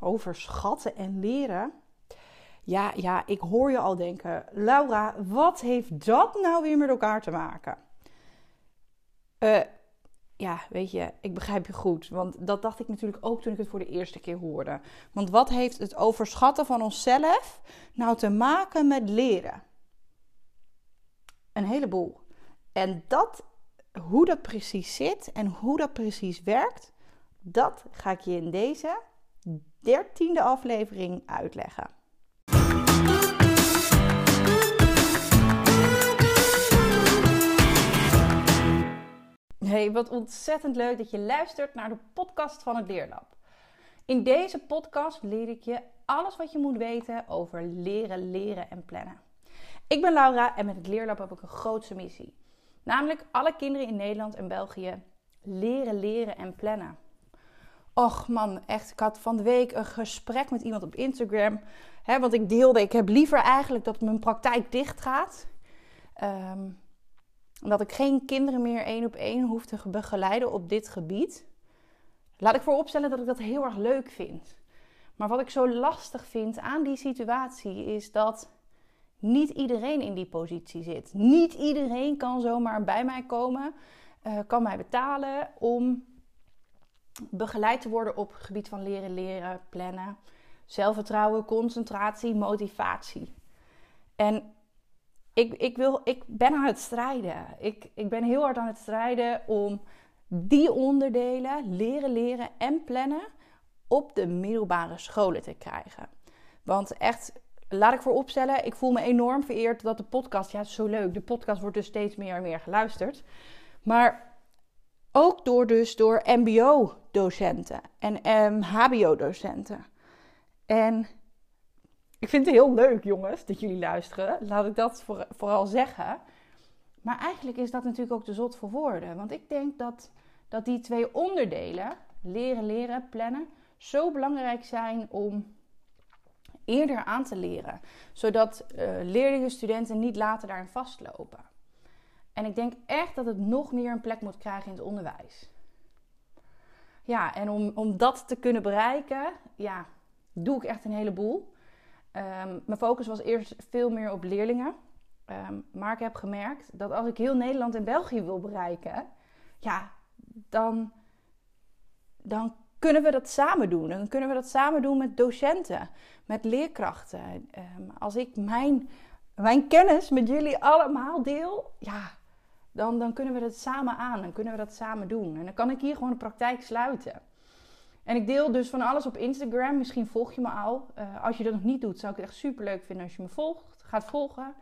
overschatten en leren. Ja, ja, ik hoor je al denken, Laura, wat heeft dat nou weer met elkaar te maken? Uh, ja, weet je, ik begrijp je goed. Want dat dacht ik natuurlijk ook toen ik het voor de eerste keer hoorde. Want wat heeft het overschatten van onszelf nou te maken met leren? Een heleboel. En dat, hoe dat precies zit en hoe dat precies werkt, dat ga ik je in deze dertiende aflevering uitleggen. Hey, wat ontzettend leuk dat je luistert naar de podcast van het Leerlab. In deze podcast leer ik je alles wat je moet weten over leren, leren en plannen. Ik ben Laura en met het Leerlab heb ik een grootste missie. Namelijk alle kinderen in Nederland en België leren, leren en plannen. Och man, echt, ik had van de week een gesprek met iemand op Instagram. Hè, want ik deelde, ik heb liever eigenlijk dat mijn praktijk dicht gaat. Um, dat ik geen kinderen meer één op één hoef te begeleiden op dit gebied. Laat ik vooropstellen dat ik dat heel erg leuk vind. Maar wat ik zo lastig vind aan die situatie is dat niet iedereen in die positie zit. Niet iedereen kan zomaar bij mij komen, uh, kan mij betalen om begeleid te worden op het gebied van leren, leren, plannen, zelfvertrouwen, concentratie, motivatie. En ik, ik, wil, ik ben aan het strijden. Ik, ik ben heel hard aan het strijden om die onderdelen, leren, leren en plannen, op de middelbare scholen te krijgen. Want echt, laat ik vooropstellen, ik voel me enorm vereerd dat de podcast, ja, zo leuk. De podcast wordt dus steeds meer en meer geluisterd. Maar ook door, dus door MBO-docenten en um, HBO-docenten. En ik vind het heel leuk, jongens, dat jullie luisteren. Laat ik dat vooral zeggen. Maar eigenlijk is dat natuurlijk ook de zot voor woorden. Want ik denk dat, dat die twee onderdelen, leren, leren, plannen, zo belangrijk zijn om eerder aan te leren. Zodat uh, leerlingen, studenten niet later daarin vastlopen. En ik denk echt dat het nog meer een plek moet krijgen in het onderwijs. Ja, en om, om dat te kunnen bereiken, ja, doe ik echt een heleboel. Um, mijn focus was eerst veel meer op leerlingen. Um, maar ik heb gemerkt dat als ik heel Nederland en België wil bereiken, ja, dan, dan kunnen we dat samen doen. Dan kunnen we dat samen doen met docenten, met leerkrachten. Um, als ik mijn, mijn kennis met jullie allemaal deel, ja, dan, dan kunnen we dat samen aan. Dan kunnen we dat samen doen. En dan kan ik hier gewoon de praktijk sluiten. En ik deel dus van alles op Instagram. Misschien volg je me al. Uh, als je dat nog niet doet, zou ik het echt super leuk vinden als je me volgt, gaat volgen.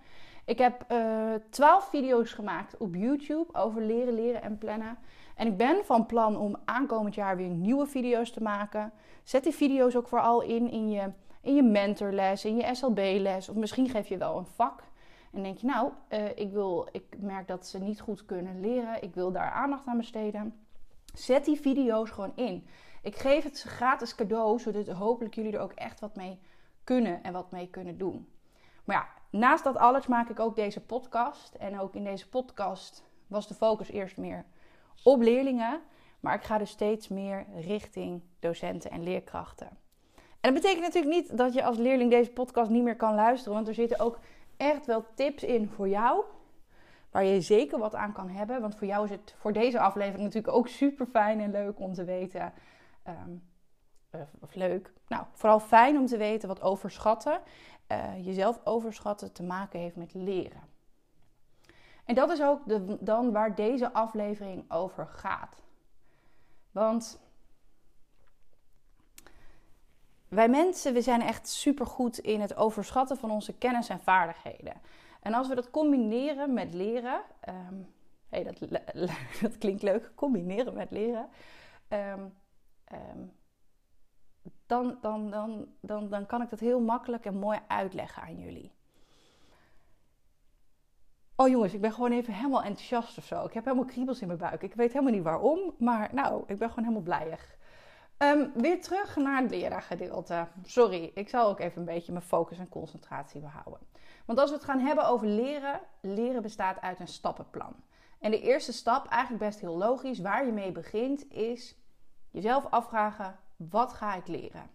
Ik heb uh, eh, 12 video's gemaakt op YouTube over leren, leren en plannen. En ik ben van plan om aankomend jaar weer nieuwe video's te maken. Zet die video's ook vooral in in je, in je mentorles, in je SLB-les. Of misschien geef je wel een vak. En denk je, nou, uh, ik, wil, ik merk dat ze niet goed kunnen leren. Ik wil daar aandacht aan besteden. Zet die video's gewoon in. Ik geef het ze gratis cadeau, zodat hopelijk jullie er ook echt wat mee kunnen en wat mee kunnen doen. Maar ja, naast dat alles maak ik ook deze podcast. En ook in deze podcast was de focus eerst meer op leerlingen. Maar ik ga dus steeds meer richting docenten en leerkrachten. En dat betekent natuurlijk niet dat je als leerling deze podcast niet meer kan luisteren. Want er zitten ook echt wel tips in voor jou. Waar je zeker wat aan kan hebben. Want voor jou is het voor deze aflevering natuurlijk ook super fijn en leuk om te weten um, of leuk. Nou, vooral fijn om te weten wat overschatten, uh, jezelf overschatten te maken heeft met leren. En dat is ook de, dan waar deze aflevering over gaat. Want wij mensen, we zijn echt super goed in het overschatten van onze kennis en vaardigheden. En als we dat combineren met leren, um, hey, dat, dat, klinkt leuk, combineren met leren, um, Ehm, dan, dan, dan, dan, dan kan ik dat heel makkelijk en mooi uitleggen aan jullie. Oh jongens, ik ben gewoon even helemaal enthousiast of zo. Ik heb helemaal kriebels in mijn buik. Ik weet helemaal niet waarom, maar nou, ik ben gewoon helemaal blijig. Um, weer terug naar het leraargedeelte. Sorry, ik zal ook even een beetje mijn focus en concentratie behouden. Want als we het gaan hebben over leren, leren bestaat uit een stappenplan. En de eerste stap, eigenlijk best heel logisch, waar je mee begint, is jezelf afvragen: wat ga ik leren?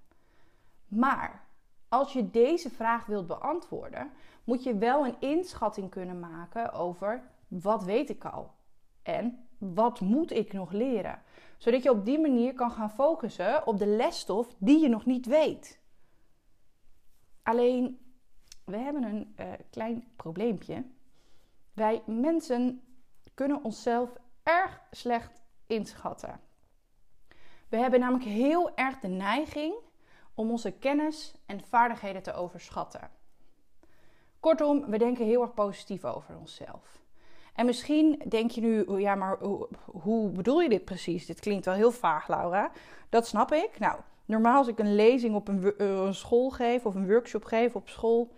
Maar als je deze vraag wilt beantwoorden, moet je wel een inschatting kunnen maken over wat weet ik al en wat moet ik nog leren. Zodat je op die manier kan gaan focussen op de lesstof die je nog niet weet. Alleen, we hebben een uh, klein probleempje. Wij mensen kunnen onszelf erg slecht inschatten. We hebben namelijk heel erg de neiging om onze kennis en vaardigheden te overschatten. Kortom, we denken heel erg positief over onszelf. En misschien denk je nu, oh ja, maar hoe, bedoel je dit precies? Dit klinkt wel heel vaag, Laura. Dat snap ik. Nou, normaal als ik een lezing op een, eh, een school geef of een workshop geef op school,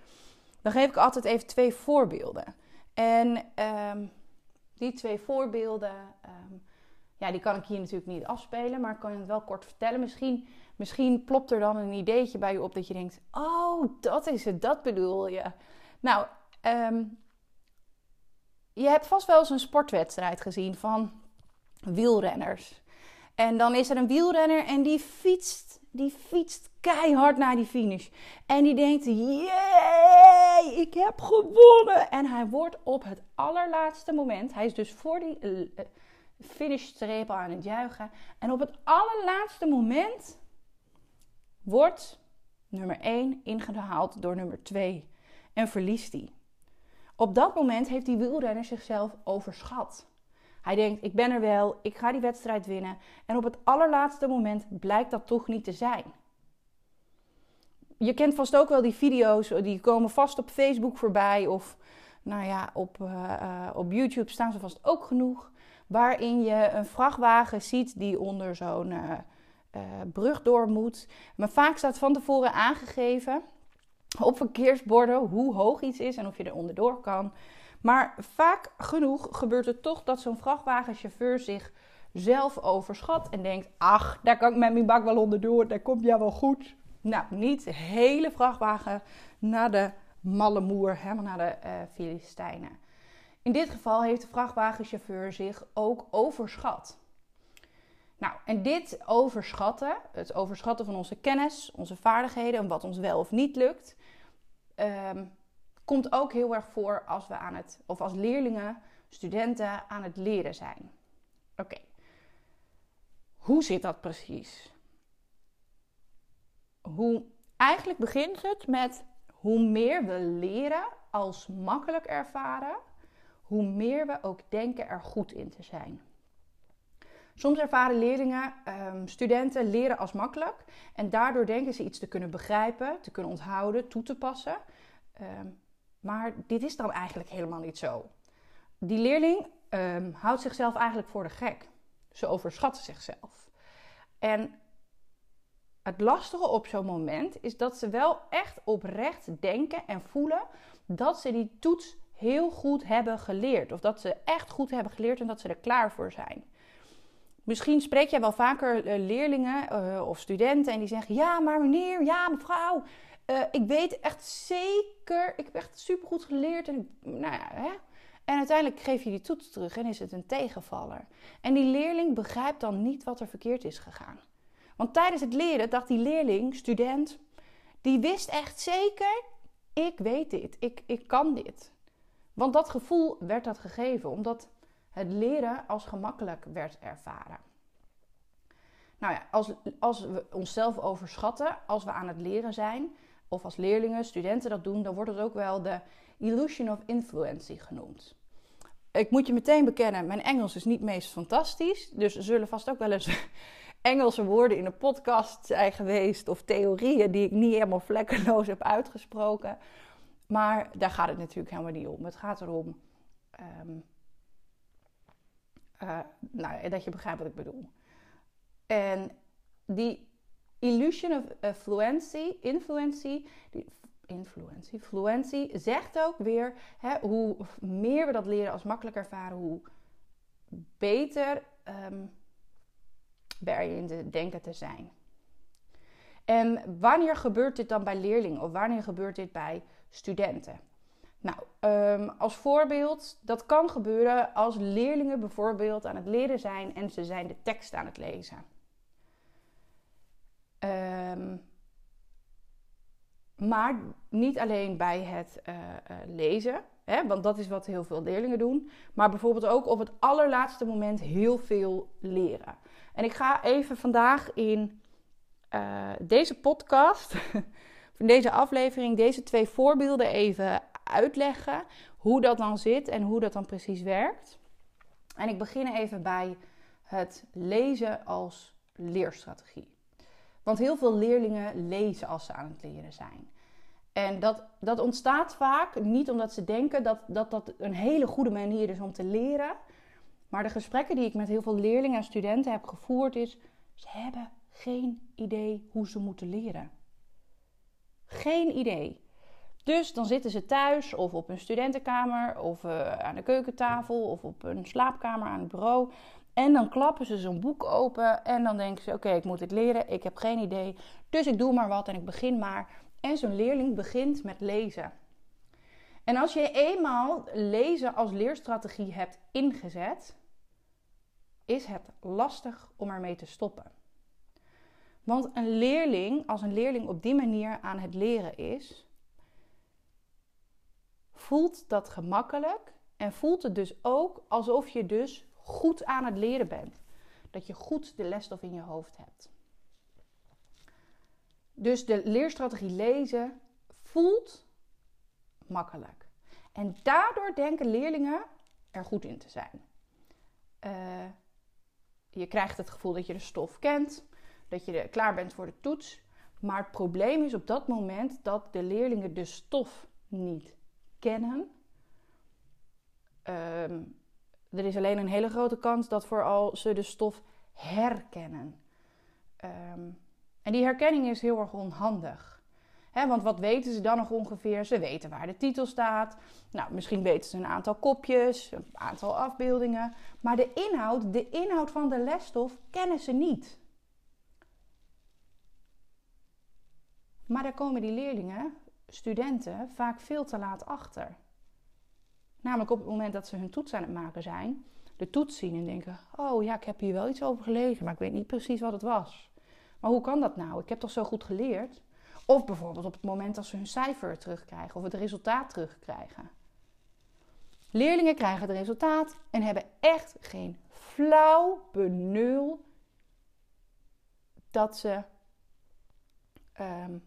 dan geef ik altijd even twee voorbeelden. En um, die twee voorbeelden, um, ja, die kan ik hier natuurlijk niet afspelen, maar ik kan het wel kort vertellen. Misschien, misschien plopt er dan een ideetje bij je op dat je denkt: Oh, dat is het, dat bedoel je. Nou, um, je hebt vast wel eens een sportwedstrijd gezien van wielrenners. En dan is er een wielrenner en die fietst, die fietst keihard naar die finish. En die denkt, jee, ik heb gewonnen. En hij wordt op het allerlaatste moment, hij is dus voor die uh, finishstreep aan het juichen. En op het allerlaatste moment wordt nummer 1 ingehaald door nummer 2 en verliest hij. Op dat moment heeft die wielrenner zichzelf overschat. Hij denkt, ik ben er wel, ik ga die wedstrijd winnen. En op het allerlaatste moment blijkt dat toch niet te zijn. Je kent vast ook wel die video's, die komen vast op Facebook voorbij. Of nou ja, op, uh, uh, op YouTube staan ze vast ook genoeg. Waarin je een vrachtwagen ziet die onder zo'n uh, brug door moet. Maar vaak staat van tevoren aangegeven op verkeersborden hoe hoog iets is en of je er onderdoor kan. Maar vaak genoeg gebeurt het toch dat zo'n vrachtwagenchauffeur zich zelf overschat en denkt: Ach, daar kan ik met mijn bak wel onderdoor, daar komt ja wel goed. Nou, niet hele vrachtwagen naar de malle moer, helemaal naar de uh, Filistijnen. In dit geval heeft de vrachtwagenchauffeur zich ook overschat. Nou, en dit overschatten, het overschatten van onze kennis, onze vaardigheden en wat ons wel of niet lukt, um, komt ook heel erg voor als we aan het, of als leerlingen, studenten aan het leren zijn. Oké, hoe zit dat precies? Hoe, eigenlijk begint het met hoe meer we leren als makkelijk ervaren, hoe meer we ook denken er goed in te zijn. Soms ervaren leerlingen, um, studenten leren als makkelijk en daardoor denken ze iets te kunnen begrijpen, te kunnen onthouden, toe te passen. Um, maar dit is dan eigenlijk helemaal niet zo. Die leerling um, houdt zichzelf eigenlijk voor de gek. Ze overschatten zichzelf. En het lastige op zo'n moment is dat ze wel echt oprecht denken en voelen dat ze die toets heel goed hebben geleerd. Of dat ze echt goed hebben geleerd en dat ze er klaar voor zijn. Misschien spreek jij wel vaker uh, leerlingen uh, of studenten en die zeggen: Ja, maar meneer, ja, mevrouw, uh, ik weet echt zeker, ik heb echt supergoed geleerd. En, nou ja, hè? en uiteindelijk geef je die toets terug en is het een tegenvaller. En die leerling begrijpt dan niet wat er verkeerd is gegaan. Want tijdens het leren dacht die leerling, student, die wist echt zeker: ik weet dit, ik, ik kan dit. Want dat gevoel werd dat gegeven, omdat het leren als gemakkelijk werd ervaren. Nou ja, als, als we onszelf overschatten, als we aan het leren zijn, of als leerlingen, studenten dat doen, dan wordt het ook wel de illusion of influency genoemd. Ik moet je meteen bekennen, mijn Engels is niet meest fantastisch. Dus er zullen vast ook wel eens Engelse woorden in de podcast zijn geweest. Of theorieën die ik niet helemaal vlekkeloos heb uitgesproken. Maar daar gaat het natuurlijk helemaal niet om. Het gaat erom um, uh, nou, dat je begrijpt wat ik bedoel. En die illusion of fluency, influency, die, influency, fluency zegt ook weer hè, hoe meer we dat leren als makkelijk ervaren, hoe beter um, je in de denken te zijn. En wanneer gebeurt dit dan bij leerlingen of wanneer gebeurt dit bij studenten? Nou, um, als voorbeeld, dat kan gebeuren als leerlingen bijvoorbeeld aan het leren zijn en ze zijn de tekst aan het lezen. Um, Maar niet alleen bij het uh, lezen, hè, want dat is wat heel veel leerlingen doen. Maar bijvoorbeeld ook op het allerlaatste moment heel veel leren. En ik ga even vandaag in uh, deze podcast, in deze aflevering, deze twee voorbeelden even uitleggen. Hoe dat dan zit en hoe dat dan precies werkt. En ik begin even bij het lezen als leerstrategie. Want heel veel leerlingen lezen als ze aan het leren zijn. En dat, dat ontstaat vaak niet omdat ze denken dat, dat dat een hele goede manier is om te leren. Maar de gesprekken die ik met heel veel leerlingen en studenten heb gevoerd is, ze hebben geen idee hoe ze moeten leren. Geen idee. Dus dan zitten ze thuis of op een studentenkamer of uh, aan de keukentafel of op een slaapkamer aan het bureau. En dan klappen ze zo'n boek open en dan denken ze: Oké, ik moet het leren, ik heb geen idee. Dus ik doe maar wat en ik begin maar. En zo'n leerling begint met lezen. En als je eenmaal lezen als leerstrategie hebt ingezet, is het lastig om ermee te stoppen. Want een leerling, als een leerling op die manier aan het leren is, voelt dat gemakkelijk en voelt het dus ook alsof je dus goed aan het leren bent. Dat je goed de lesstof in je hoofd hebt. Dus de leerstrategie lezen voelt makkelijk. En daardoor denken leerlingen er goed in te zijn. Uh, je krijgt het gevoel dat je de stof kent, dat je klaar bent voor de toets. Maar het probleem is op dat moment dat de leerlingen de stof niet kennen. Ehm, er is alleen een hele grote kans dat vooral ze de stof herkennen. Ehm, en die herkenning is heel erg onhandig. want wat weten ze dan nog ongeveer? Ze weten waar de titel staat. Nou, misschien weten ze een aantal kopjes, een aantal afbeeldingen. Maar de inhoud, de inhoud van de lesstof kennen ze niet. Maar daar komen die leerlingen, studenten, vaak veel te laat achter. Namelijk op het moment dat ze hun toets aan het maken zijn, de toets zien en denken: Oh ja, ik heb hier wel iets over gelezen, maar ik weet niet precies wat het was. Maar hoe kan dat nou? Ik heb toch zo goed geleerd? Of bijvoorbeeld op het moment dat ze hun cijfer terugkrijgen of het resultaat terugkrijgen. Leerlingen krijgen het resultaat en hebben echt geen flauw benul dat ze um,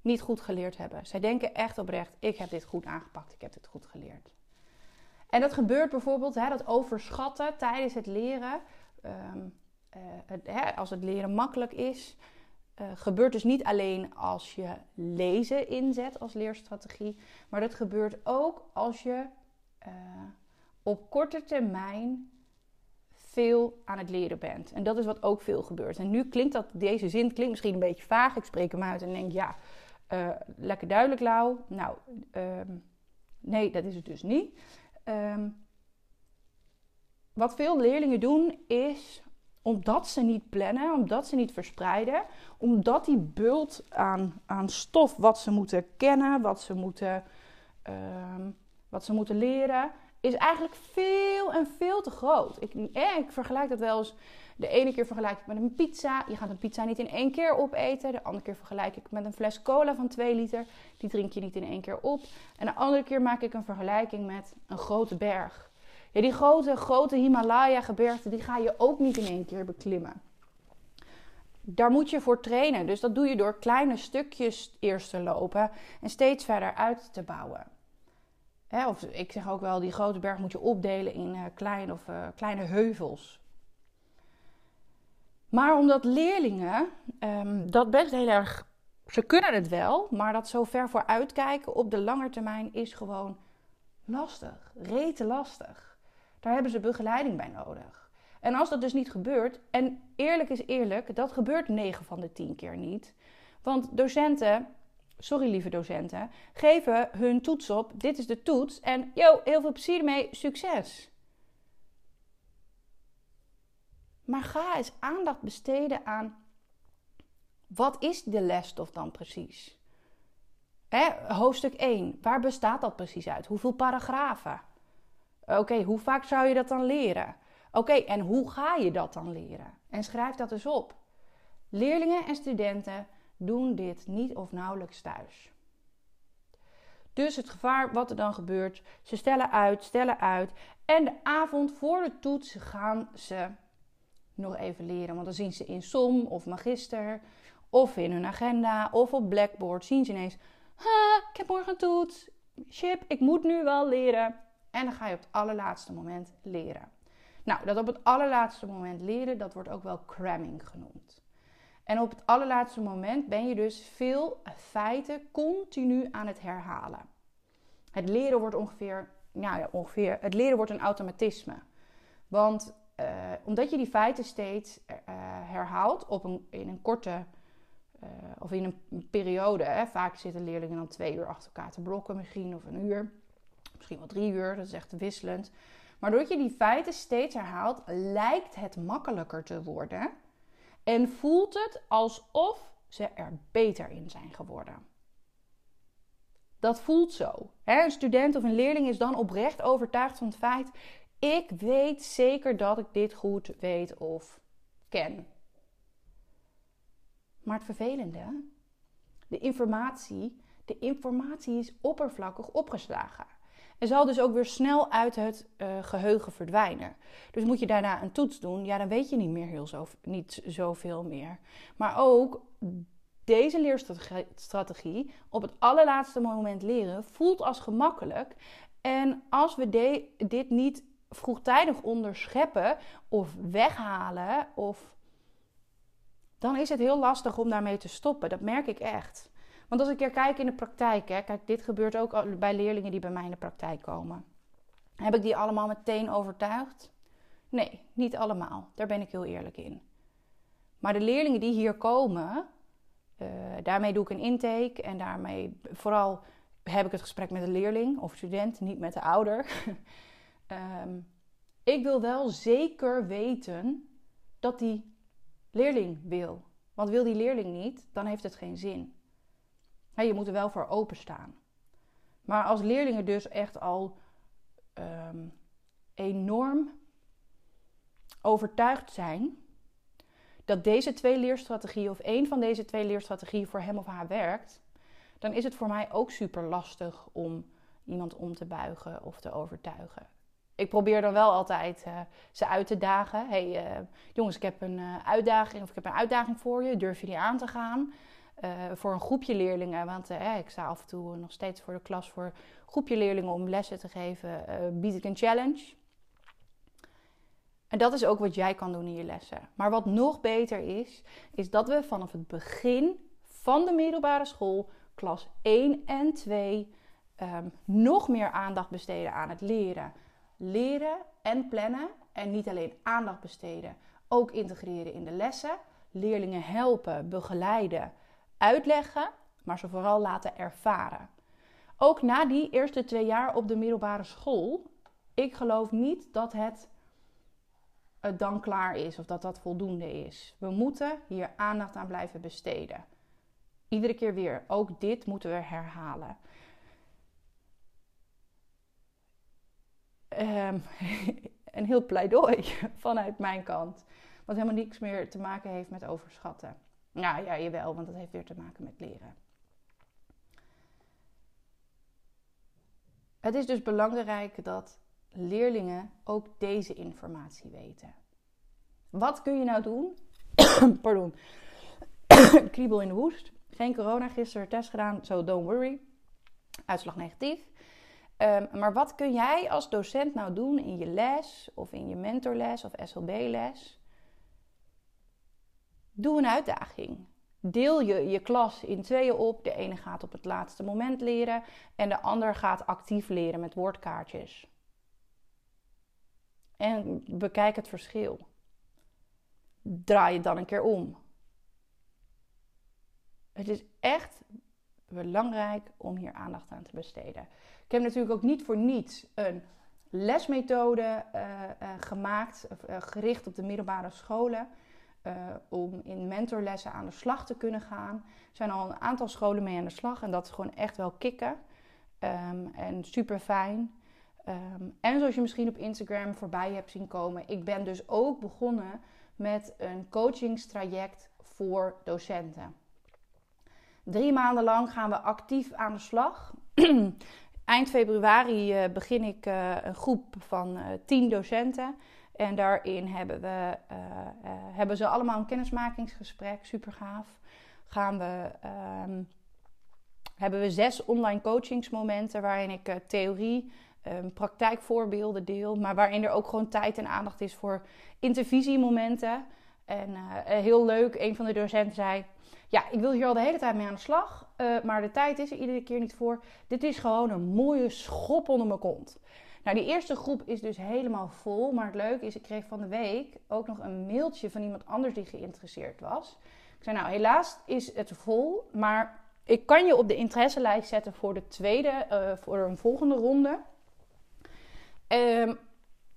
niet goed geleerd hebben. Zij denken echt oprecht: ik heb dit goed aangepakt, ik heb dit goed geleerd. En dat gebeurt bijvoorbeeld, hè, dat overschatten tijdens het leren. Uh, het, hè, als het leren makkelijk is, uh, gebeurt dus niet alleen als je lezen inzet als leerstrategie, maar dat gebeurt ook als je uh, op korte termijn veel aan het leren bent. En dat is wat ook veel gebeurt. En nu klinkt dat, deze zin klinkt misschien een beetje vaag. Ik spreek hem uit en denk, ja, uh, lekker duidelijk, Lau. Nou, um, nee, dat is het dus niet. Um, wat veel leerlingen doen is, omdat ze niet plannen, omdat ze niet verspreiden, omdat die bult aan, aan stof wat ze moeten kennen, wat ze moeten, um, wat ze moeten leren, is eigenlijk veel en veel te groot. Ik, ik vergelijk dat wel eens. De ene keer vergelijk ik met een pizza. Je gaat een pizza niet in één keer opeten. De andere keer vergelijk ik met een fles cola van 2 liter. Die drink je niet in één keer op. En de andere keer maak ik een vergelijking met een grote berg. Ja, die grote, grote Himalaya-gebergte, die ga je ook niet in één keer beklimmen. Daar moet je voor trainen. Dus dat doe je door kleine stukjes eerst te lopen en steeds verder uit te bouwen. Of ik zeg ook wel, die grote berg moet je opdelen in uh, klein of, uh, kleine heuvels. Maar omdat leerlingen um, dat best heel erg. Ze kunnen het wel, maar dat zo ver vooruitkijken op de lange termijn is gewoon lastig. Rete lastig. Daar hebben ze begeleiding bij nodig. En als dat dus niet gebeurt, en eerlijk is eerlijk, dat gebeurt 9 van de 10 keer niet. Want docenten, sorry lieve docenten, geven hun toets op. Dit is de toets. En yo, heel veel plezier ermee, succes. Maar ga eens aandacht besteden aan wat is de lesstof dan precies? Hè, hoofdstuk 1, waar bestaat dat precies uit? Hoeveel paragrafen? Oké, hoe vaak zou je dat dan leren? Oké, en hoe ga je dat dan leren? En schrijf dat dus op. Leerlingen en studenten doen dit niet of nauwelijks thuis. Dus het gevaar wat er dan gebeurt, ze stellen uit, stellen uit. En de avond voor de toets gaan ze nog even leren. Want dan zien ze in SOM of Magister of in hun agenda of op Blackboard zien ze ineens... Ha, ik heb morgen een toets. Chip, ik moet nu wel leren. En dan ga je op het allerlaatste moment leren. Nou, dat op het allerlaatste moment leren, dat wordt ook wel cramming genoemd. En op het allerlaatste moment ben je dus veel feiten continu aan het herhalen. Het leren wordt ongeveer, nou ja, ongeveer, het leren wordt een automatisme. Want uh, omdat je die feiten steeds uh, herhaalt op een, in een korte of in een periode. Hè, vaak zitten leerlingen dan twee uur achter elkaar te blokken, misschien of een uur, misschien wel drie uur, dat is echt wisselend. Maar doordat je die feiten steeds herhaalt, lijkt het makkelijker te worden en voelt het alsof ze er beter in zijn geworden. Dat voelt zo. Een student of een leerling is dan oprecht overtuigd van het feit: ik weet zeker dat ik dit goed weet of ken. Maar het vervelende, de informatie, de informatie is oppervlakkig opgeslagen. En zal dus ook weer snel uit het uh, geheugen verdwijnen. Dus moet je daarna een toets doen, ja, dan weet je niet meer heel zo, niet zoveel meer. Maar ook deze leerstrategie op het allerlaatste moment leren voelt als gemakkelijk. En als we dit niet vroegtijdig onderscheppen of weghalen, of, dan is het heel lastig om daarmee te stoppen. Dat merk ik echt. Want als ik keer kijk in de praktijk, hè, kijk, dit gebeurt ook bij leerlingen die bij mij in de praktijk komen. Heb ik die allemaal meteen overtuigd? Nee, niet allemaal. Daar ben ik heel eerlijk in. Maar de leerlingen die hier komen, uh, daarmee doe ik een intake en daarmee vooral heb ik het gesprek met de leerling of student, niet met de ouder. um, ik wil wel zeker weten dat die leerling wil. Want wil die leerling niet, dan heeft het geen zin. Je moet er wel voor openstaan. Maar als leerlingen dus echt al um, enorm overtuigd zijn dat deze twee leerstrategieën of één van deze twee leerstrategieën voor hem of haar werkt, dan is het voor mij ook super lastig om iemand om te buigen of te overtuigen. Ik probeer dan wel altijd uh, ze uit te dagen. hey, uh, jongens, ik heb een uh, uitdaging of ik heb een uitdaging voor je. Durf je die aan te gaan? Voor een groepje leerlingen, want ik sta af en toe nog steeds voor de klas voor een groepje leerlingen om lessen te geven. bied ik een challenge. En dat is ook wat jij kan doen in je lessen. Maar wat nog beter is, is dat we vanaf het begin van de middelbare school, klas 1 en 2, um, ehm, nog meer aandacht besteden aan het leren. Leren en plannen en niet alleen aandacht besteden, ook integreren in de lessen. Leerlingen helpen, begeleiden, uitleggen, maar ze vooral laten ervaren. Ook na die eerste twee jaar op de middelbare school, ik geloof niet dat het het dan klaar is of dat dat voldoende is. We moeten hier aandacht aan blijven besteden. Iedere keer weer. Ook dit moeten we herhalen. Um, een heel pleidooi vanuit mijn kant. Wat helemaal niks meer te maken heeft met overschatten. Nou ja, jawel, want dat heeft weer te maken met leren. Het is dus belangrijk dat leerlingen ook deze informatie weten. Wat kun je nou doen? Pardon. Kriebel in de hoest. Geen corona, gisteren test gedaan, so don't worry. Uitslag negatief. Um, maar wat kun jij als docent nou doen in je les of in je mentorles of SLB-les? Doe een uitdaging. Deel je je klas in tweeën op. De ene gaat op het laatste moment leren en de ander gaat actief leren met woordkaartjes. En bekijk het verschil. Draai het dan een keer om. Het is echt belangrijk om hier aandacht aan te besteden. Ik heb natuurlijk ook niet voor niets een lesmethode uh, uh, gemaakt, uh, gericht op de middelbare scholen. Om in mentorlessen aan de slag te kunnen gaan. Er zijn al een aantal scholen mee aan de slag en dat is gewoon echt wel kicken. Um, en super fijn. Um, en zoals je misschien op Instagram voorbij hebt zien komen, ik ben dus ook begonnen met een coachingstraject voor docenten. Drie maanden lang gaan we actief aan de slag. Eind februari uh, begin ik uh, een groep van tien docenten. En daarin hebben, we, hebben ze allemaal een kennismakingsgesprek, super gaaf. Gaan we, um, hebben we zes online coachingsmomenten waarin ik theorie, um, praktijkvoorbeelden deel. Maar waarin er ook gewoon tijd en aandacht is voor intervisiemomenten. En heel leuk, een van de docenten zei ja, ik wil hier al de hele tijd mee aan de slag. Maar de tijd is er iedere keer niet voor. Dit is gewoon een mooie schop onder mijn kont. Nou, die eerste groep is dus helemaal vol. Maar het leuke is, ik kreeg van de week ook nog een mailtje van iemand anders die geïnteresseerd was. Ik zei, nou, helaas is het vol. Maar ik kan je op de interesselijst zetten voor de tweede, uh, voor een volgende ronde. Um,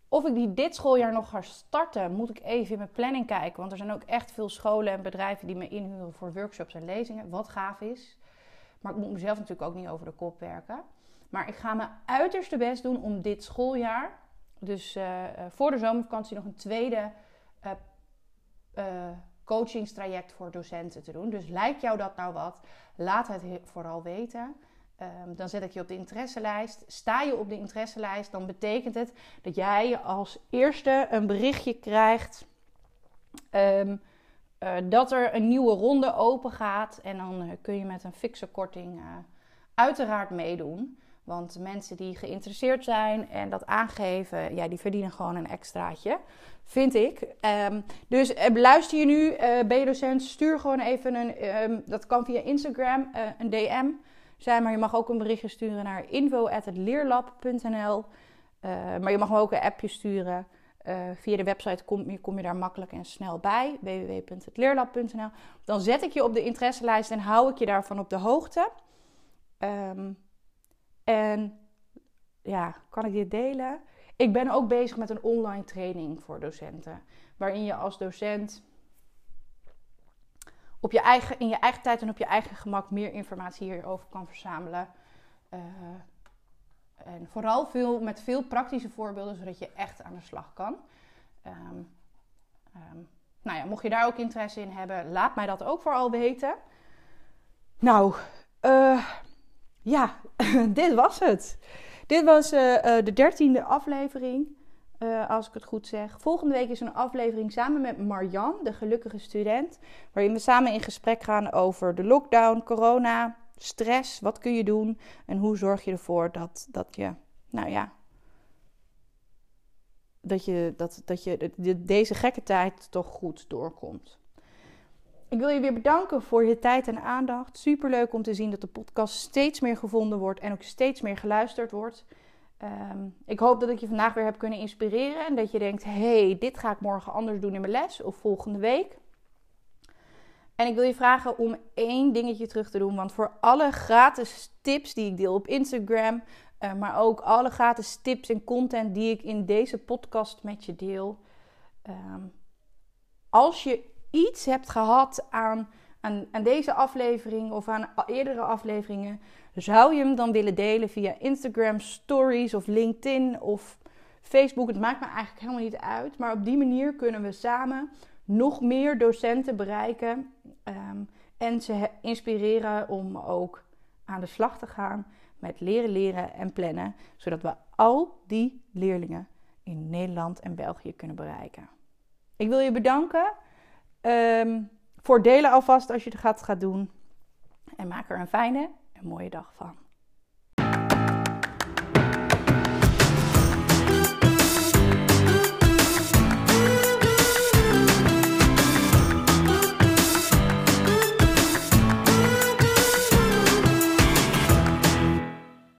of ik die dit schooljaar nog ga starten, moet ik even in mijn planning kijken. Want er zijn ook echt veel scholen en bedrijven die me inhuren voor workshops en lezingen. Wat gaaf is. Maar ik moet mezelf natuurlijk ook niet over de kop werken. Maar ik ga mijn uiterste best doen om dit schooljaar, dus uh, voor de zomervakantie, nog een tweede uh, coachingstraject voor docenten te doen. Dus lijkt jou dat nou wat? Laat het vooral weten. Ehm, dan zet ik je op de interesselijst. Sta je op de interesselijst, dan betekent het dat jij als eerste een berichtje krijgt uh, dat er een nieuwe ronde open gaat. En dan kun je met een fikse korting uiteraard meedoen. Want mensen die geïnteresseerd zijn en dat aangeven, ja, die verdienen gewoon een extraatje. Vind ik. Um, dus luister je nu, ben je docent, stuur gewoon even een, dat kan via Instagram, een DM zijn. Maar je mag ook een berichtje sturen naar info.leerlab.nl. Uh, maar je mag ook een appje sturen. Uh, via de website kom je, kom je daar makkelijk en snel bij. www.leerlab.nl. Dan zet ik je op de interesselijst en hou ik je daarvan op de hoogte. Um, en ja, kan ik dit delen? Ik ben ook bezig met een online training voor docenten. Waarin je als docent op je eigen, in je eigen tijd en op je eigen gemak meer informatie hierover kan verzamelen. Uh, en vooral veel, met veel praktische voorbeelden, zodat je echt aan de slag kan. Um, um, nou ja, mocht je daar ook interesse in hebben, laat mij dat ook vooral weten. Nou, uh, ja, dit was het. Dit was uh, de dertiende aflevering. Uh, als ik het goed zeg. Volgende week is een aflevering samen met Marjan, de gelukkige student. Waarin we samen in gesprek gaan over de lockdown, corona, stress. Wat kun je doen en hoe zorg je ervoor dat, dat je, nou ja, dat je, dat, dat je deze gekke tijd toch goed doorkomt. Ik wil je weer bedanken voor je tijd en aandacht. Super leuk om te zien dat de podcast steeds meer gevonden wordt en ook steeds meer geluisterd wordt. Um, ik hoop dat ik je vandaag weer heb kunnen inspireren en dat je denkt: hey, dit ga ik morgen anders doen in mijn les of volgende week. En ik wil je vragen om één dingetje terug te doen, want voor alle gratis tips die ik deel op Instagram, uh, maar ook alle gratis tips en content die ik in deze podcast met je deel, um, als je iets hebt gehad aan, aan, deze aflevering of aan eerdere afleveringen, zou je hem dan willen delen via Instagram Stories of LinkedIn of Facebook? Het maakt me eigenlijk helemaal niet uit. Maar op die manier kunnen we samen nog meer docenten bereiken um, en ze inspireren om ook aan de slag te gaan met leren, leren en plannen, zodat we al die leerlingen in Nederland en België kunnen bereiken. Ik wil je bedanken um, voor delen alvast als je het gaat, gaat doen. En maak er een fijne mooie dag van.